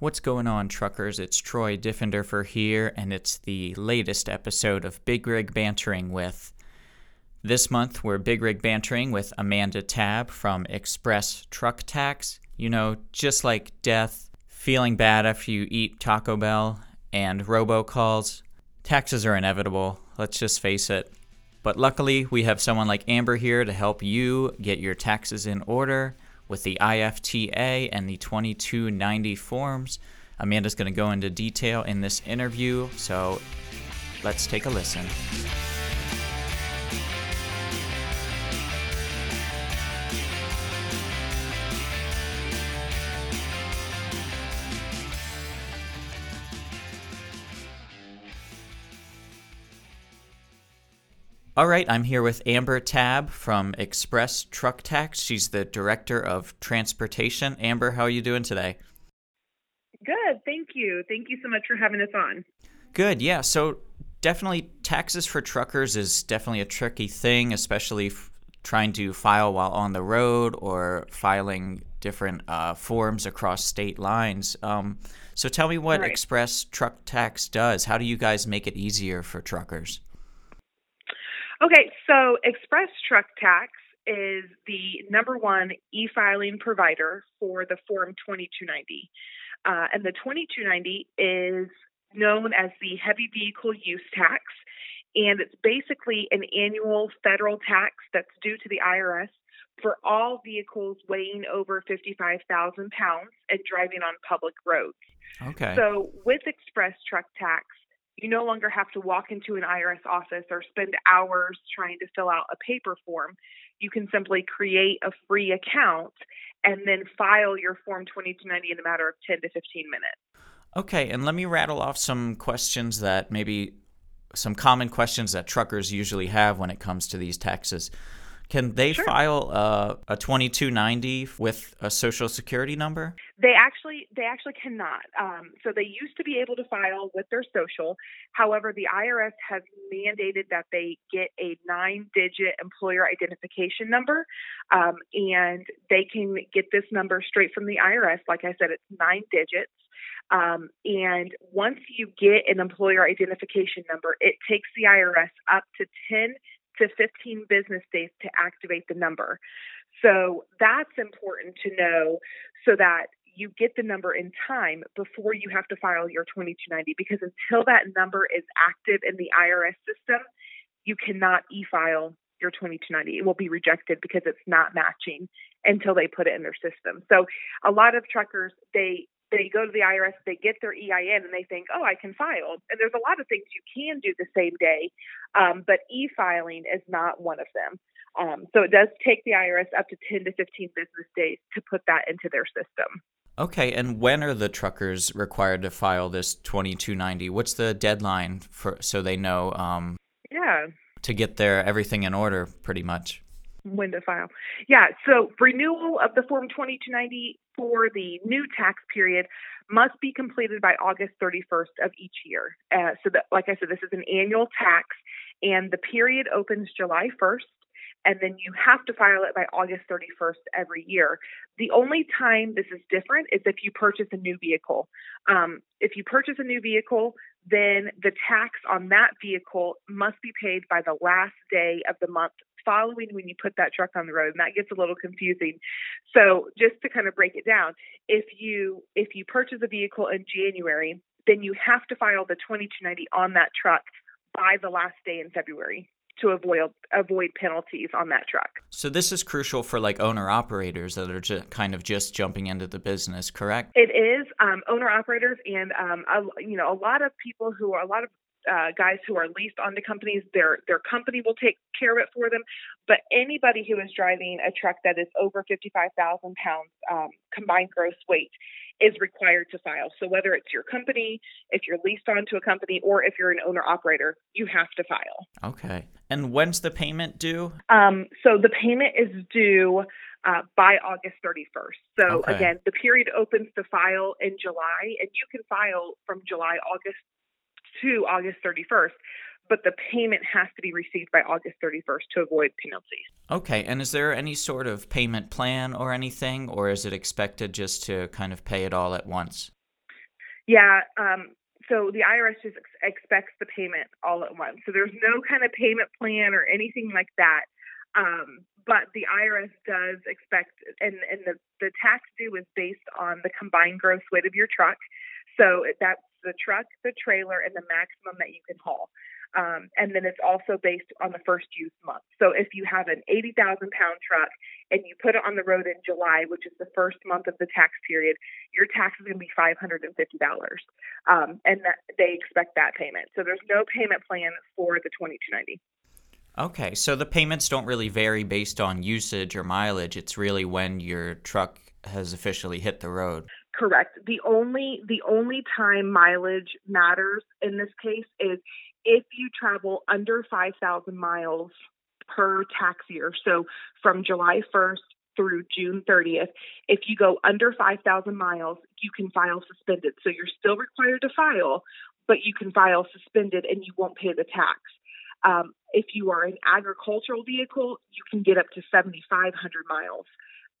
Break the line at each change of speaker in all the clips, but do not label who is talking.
What's going on, truckers? It's Troy Diffenderfer here, and it's the latest episode of Big Rig Bantering with. This month, we're Big Rig Bantering with Amanda Tabb from Express Truck Tax. You know, just like death, feeling bad after you eat Taco Bell, and robocalls, taxes are inevitable. Let's just face it. But luckily, we have someone like Amber here to help you get your taxes in order with the IFTA and the 2290 forms. Amanda's going to go into detail in this interview, so let's take a listen. All right, I'm here with Amber Tabb from Express Truck Tax. She's the Director of Transportation. Amber, how are you doing today?
Good, thank you. Thank you so much for having us on.
Good, yeah. So, definitely, taxes for truckers is definitely a tricky thing, especially f- trying to file while on the road or filing different uh, forms across state lines. Um, so, tell me what
Right.
Express Truck Tax does. How do you guys make it easier for truckers?
Okay, so Express Truck Tax is the number one e filing provider for the Form 2290. Uh, and the 2290 is known as the Heavy Vehicle Use Tax, and it's basically an annual federal tax that's due to the IRS for all vehicles weighing over 55,000 pounds and driving on public roads.
Okay.
So with Express Truck Tax, you no longer have to walk into an IRS office or spend hours trying to fill out a paper form. You can simply create a free account and then file your Form 2290 in a matter of 10 to 15 minutes.
Okay, and let me rattle off some questions that maybe some common questions that truckers usually have when it comes to these taxes. Can they
Sure.
file uh, a 2290 with a social security number?
They actually they actually cannot. Um, so they used to be able to file with their social. However, the IRS has mandated that they get a nine-digit employer identification number, um, and they can get this number straight from the IRS. Like I said, it's nine digits. Um, and once you get an employer identification number, it takes the IRS up to 10 to 15 business days to activate the number. So that's important to know so that you get the number in time before you have to file your 2290 because until that number is active in the IRS system, you cannot e-file your 2290. It will be rejected because it's not matching until they put it in their system. So a lot of truckers they they go to the IRS, they get their EIN, and they think, oh, I can file. And there's a lot of things you can do the same day, um, but e-filing is not one of them. Um, so it does take the IRS up to 10 to 15 business days to put that into their system.
Okay, and when are the truckers required to file this 2290? What's the deadline for so they know um,
Yeah,
to get their everything in order pretty much?
To file. Yeah, so renewal of the Form 2290 for the new tax period must be completed by August 31st of each year. Uh, so that, like I said, this is an annual tax, and the period opens July 1st. And then you have to file it by August 31st every year. The only time this is different is if you purchase a new vehicle. Um, if you purchase a new vehicle, then the tax on that vehicle must be paid by the last day of the month following when you put that truck on the road and that gets a little confusing so just to kind of break it down if you if you purchase a vehicle in january then you have to file the 2290 on that truck by the last day in february to avoid avoid penalties on that truck
So this is crucial for like owner operators that are just kind of just jumping into the business, correct?
It is um, owner operators, and um, a, you know a lot of people who are a lot of uh, guys who are leased onto companies. Their their company will take care of it for them. But anybody who is driving a truck that is over fifty five thousand pounds um, combined gross weight is required to file. So whether it's your company, if you're leased onto a company, or if you're an owner operator, you have to file.
Okay. And when's the payment due?
Um, so the payment is due uh, by August 31st. So
Okay.
again, the period opens to file in July, and you can file from July, August to August 31st. But the payment has to be received by August 31st to avoid penalties.
Okay, and is there any sort of payment plan or anything, or is it expected just to kind of pay it all at once?
Yeah. Um, so the IRS just ex- expects the payment all at once. So there's no kind of payment plan or anything like that. Um, but the IRS does expect, and, and the, the tax due is based on the combined gross weight of your truck. So that's the truck, the trailer, and the maximum that you can haul. Um, and then it's also based on the first use month. So if you have an 80,000 pound truck and you put it on the road in July, which is the first month of the tax period, your tax is going to be $550. Um, and that, they expect that payment. So there's no payment plan for the 2290.
Okay, so the payments don't really vary based on usage or mileage. It's really when your truck has officially hit the road.
Correct. The only the only time mileage matters in this case is if you travel under 5,000 miles per tax year. So from July 1st through June 30th, if you go under 5,000 miles, you can file suspended. So you're still required to file, but you can file suspended and you won't pay the tax. Um, if you are an agricultural vehicle, you can get up to 7,500 miles.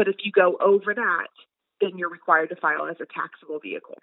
But if you go over that, then you're required to file as a taxable vehicle.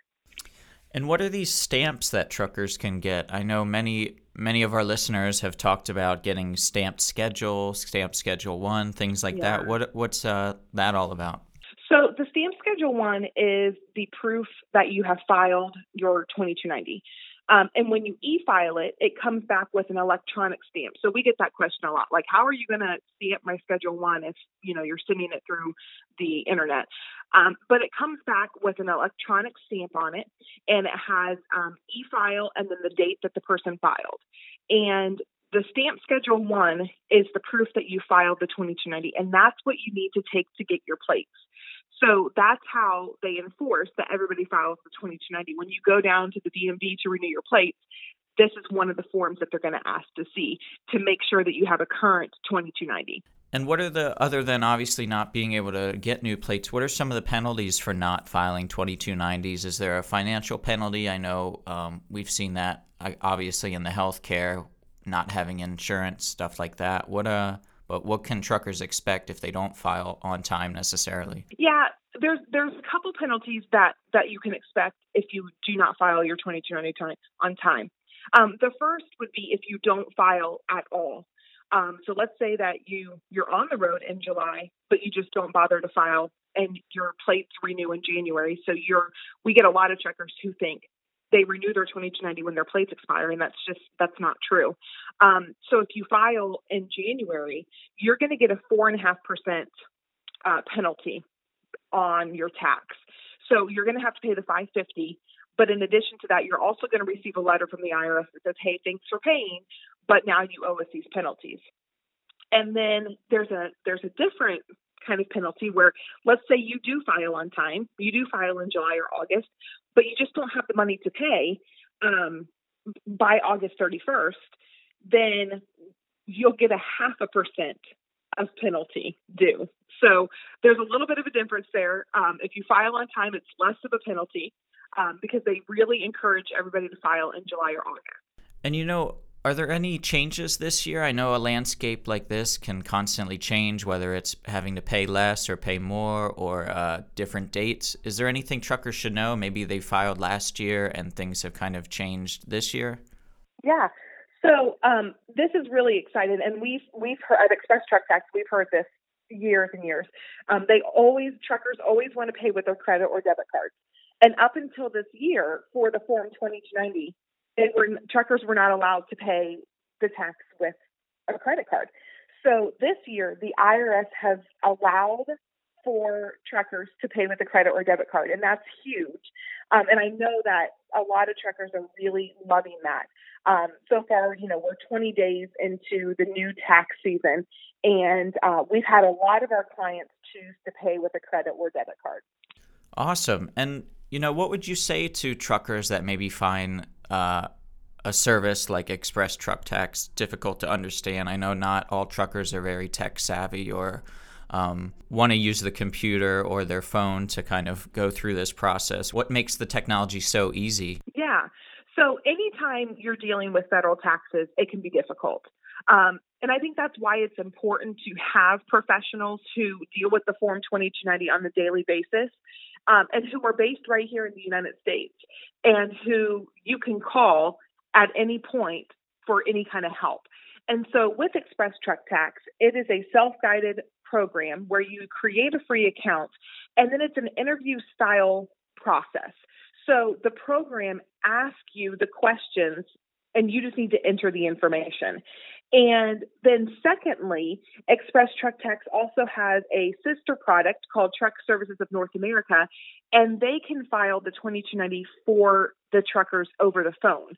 And what are these stamps that truckers can get? I know many many of our listeners have talked about getting stamped schedule, stamp schedule one, things like yeah. that. What what's uh, that all about?
So the stamp schedule one is the proof that you have filed your 2290. Um, and when you e-file it, it comes back with an electronic stamp. So we get that question a lot, like, how are you going to stamp my Schedule One if you know you're sending it through the internet? Um, but it comes back with an electronic stamp on it, and it has um, e-file and then the date that the person filed. And the stamp schedule one is the proof that you filed the 2290, and that's what you need to take to get your plates. So that's how they enforce that everybody files the 2290. When you go down to the DMV to renew your plates, this is one of the forms that they're going to ask to see to make sure that you have a current 2290.
And what are the, other than obviously not being able to get new plates, what are some of the penalties for not filing 2290s? Is there a financial penalty? I know um, we've seen that obviously in the healthcare, not having insurance, stuff like that. What, uh, but what can truckers expect if they don't file on time necessarily?
Yeah, there's there's a couple penalties that that you can expect if you do not file your 2290 on time. Um, the first would be if you don't file at all. Um, so let's say that you you're on the road in July, but you just don't bother to file, and your plates renew in January. So you're we get a lot of truckers who think they renew their 2290 when their plates expire, and that's just that's not true. Um, so if you file in January, you're going to get a four and a half percent uh, penalty on your tax. So you're going to have to pay the 550. But in addition to that, you're also going to receive a letter from the IRS that says, "Hey, thanks for paying, but now you owe us these penalties." And then there's a there's a different kind of penalty where let's say you do file on time, you do file in July or August, but you just don't have the money to pay um, by August 31st, then you'll get a half a percent of penalty due. So there's a little bit of a difference there. Um, if you file on time, it's less of a penalty um, because they really encourage everybody to file in July or August.
And you know, are there any changes this year? I know a landscape like this can constantly change, whether it's having to pay less or pay more or uh, different dates. Is there anything truckers should know? Maybe they filed last year and things have kind of changed this year.
Yeah. So um, this is really exciting, and we've we've heard at Express Truck Tax we've heard this years and years. Um, they always truckers always want to pay with their credit or debit card, and up until this year for the Form 2290, they were truckers were not allowed to pay the tax with a credit card. So this year, the IRS has allowed for truckers to pay with a credit or debit card, and that's huge. Um, and I know that a lot of truckers are really loving that. Um, so far, you know, we're 20 days into the new tax season, and uh, we've had a lot of our clients choose to pay with a credit or debit card.
Awesome. And you know, what would you say to truckers that maybe find uh, a service like Express Truck Tax difficult to understand? I know not all truckers are very tech savvy or um, want to use the computer or their phone to kind of go through this process. What makes the technology so easy?
Yeah. So, anytime you're dealing with federal taxes, it can be difficult. Um, and I think that's why it's important to have professionals who deal with the Form 2290 on a daily basis um, and who are based right here in the United States and who you can call at any point for any kind of help. And so with Express Truck Tax, it is a self guided program where you create a free account and then it's an interview style process. So the program asks you the questions and you just need to enter the information. And then, secondly, Express Truck Tax also has a sister product called Truck Services of North America, and they can file the 2290 for the truckers over the phone.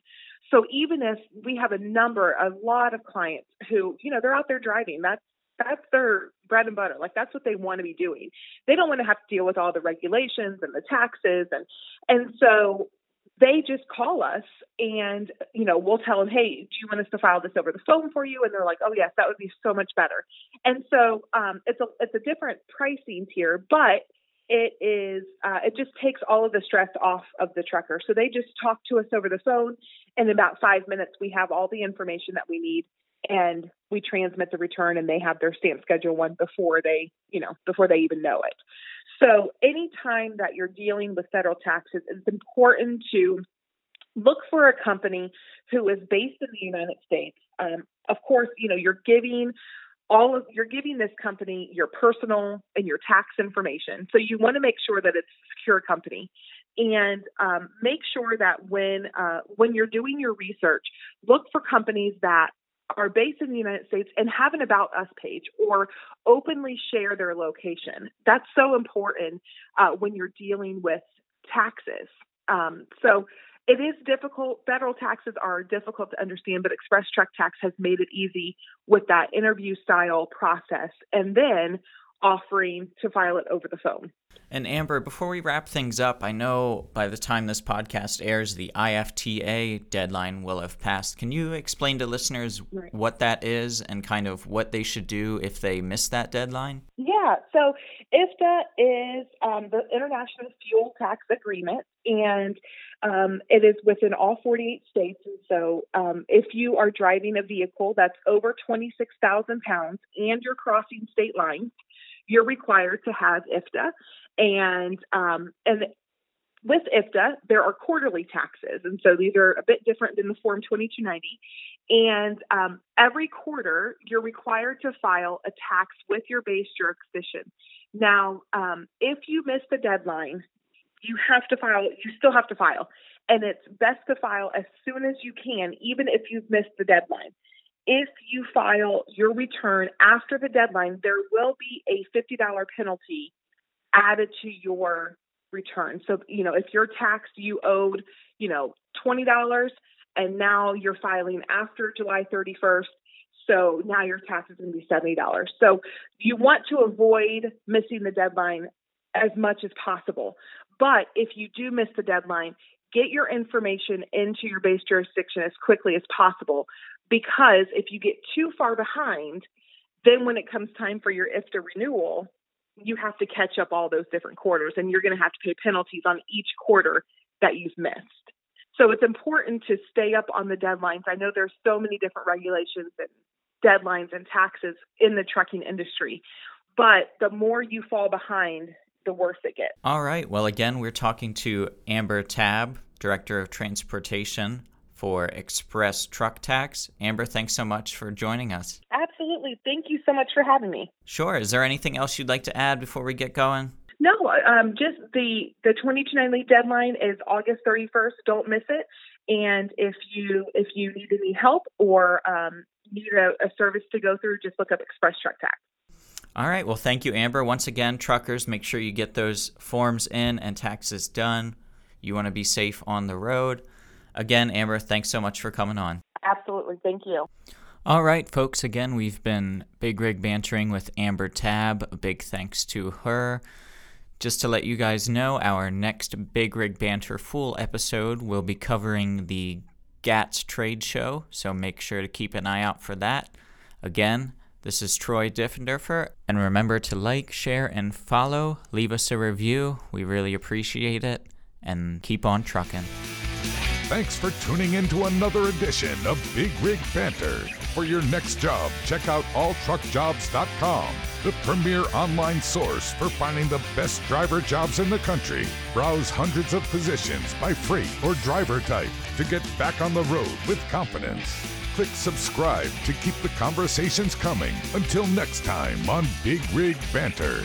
So even if we have a number, a lot of clients who, you know, they're out there driving, that's that's their bread and butter. Like that's what they want to be doing. They don't want to have to deal with all the regulations and the taxes and and so they just call us and you know we'll tell them hey do you want us to file this over the phone for you? And they're like oh yes that would be so much better. And so um, it's a it's a different pricing tier but it is uh, it just takes all of the stress off of the trucker. So they just talk to us over the phone. And in about five minutes we have all the information that we need and we transmit the return and they have their stamp schedule one before they you know before they even know it so, anytime that you're dealing with federal taxes, it's important to look for a company who is based in the United States. Um, of course, you know you're giving all of you're giving this company your personal and your tax information. So you want to make sure that it's a secure company, and um, make sure that when uh, when you're doing your research, look for companies that are based in the United States and have an About Us page or openly share their location. That's so important uh, when you're dealing with taxes. Um, so it is difficult. Federal taxes are difficult to understand, but Express Truck Tax has made it easy with that interview style process and then offering to file it over the phone.
And Amber, before we wrap things up, I know by the time this podcast airs, the IFTA deadline will have passed. Can you explain to listeners right. what that is and kind of what they should do if they miss that deadline?
Yeah, so IFTA is um, the International Fuel Tax Agreement, and um, it is within all 48 states. And so, um, if you are driving a vehicle that's over 26,000 pounds and you're crossing state lines, you're required to have IFTA. And um, and with IFTA, there are quarterly taxes, and so these are a bit different than the Form 2290. And um, every quarter, you're required to file a tax with your base jurisdiction. Now, um, if you miss the deadline, you have to file. You still have to file, and it's best to file as soon as you can, even if you've missed the deadline if you file your return after the deadline, there will be a $50 penalty added to your return. So, you know, if you're taxed, you owed, you know, $20 and now you're filing after July 31st. So now your tax is going to be $70. So you want to avoid missing the deadline as much as possible. But if you do miss the deadline, get your information into your base jurisdiction as quickly as possible because if you get too far behind, then when it comes time for your IFTA renewal, you have to catch up all those different quarters and you're going to have to pay penalties on each quarter that you've missed. So it's important to stay up on the deadlines. I know there's so many different regulations and deadlines and taxes in the trucking industry, but the more you fall behind, the worse it gets.
All right. Well, again, we're talking to Amber Tabb, Director of Transportation for Express Truck Tax. Amber, thanks so much for joining us.
Absolutely. Thank you so much for having me.
Sure. Is there anything else you'd like to add before we get going?
No, um, just the the 2290 deadline is August 31st. Don't miss it. And if you if you need any help or um, need a, a service to go through, just look up Express Truck Tax.
All right. Well, thank you, Amber. Once again, truckers, make sure you get those forms in and taxes done. You want to be safe on the road. Again, Amber, thanks so much for coming on.
Absolutely. Thank you.
All right, folks. Again, we've been Big Rig bantering with Amber Tabb. A big thanks to her. Just to let you guys know, our next Big Rig Banter full episode will be covering the GATS trade show, so make sure to keep an eye out for that. Again, this is Troy Diffenderfer, and remember to like, share, and follow. Leave us a review. We really appreciate it, and keep on trucking.
Thanks for tuning in to another edition of Big Rig Banter. for your next job, check out alltruckjobs.com, the premier online source for finding the best driver jobs in the country. Browse hundreds of positions by freight or driver type to get back on the road with confidence. Click subscribe to keep the conversations coming. Until next time on Big Rig Banter.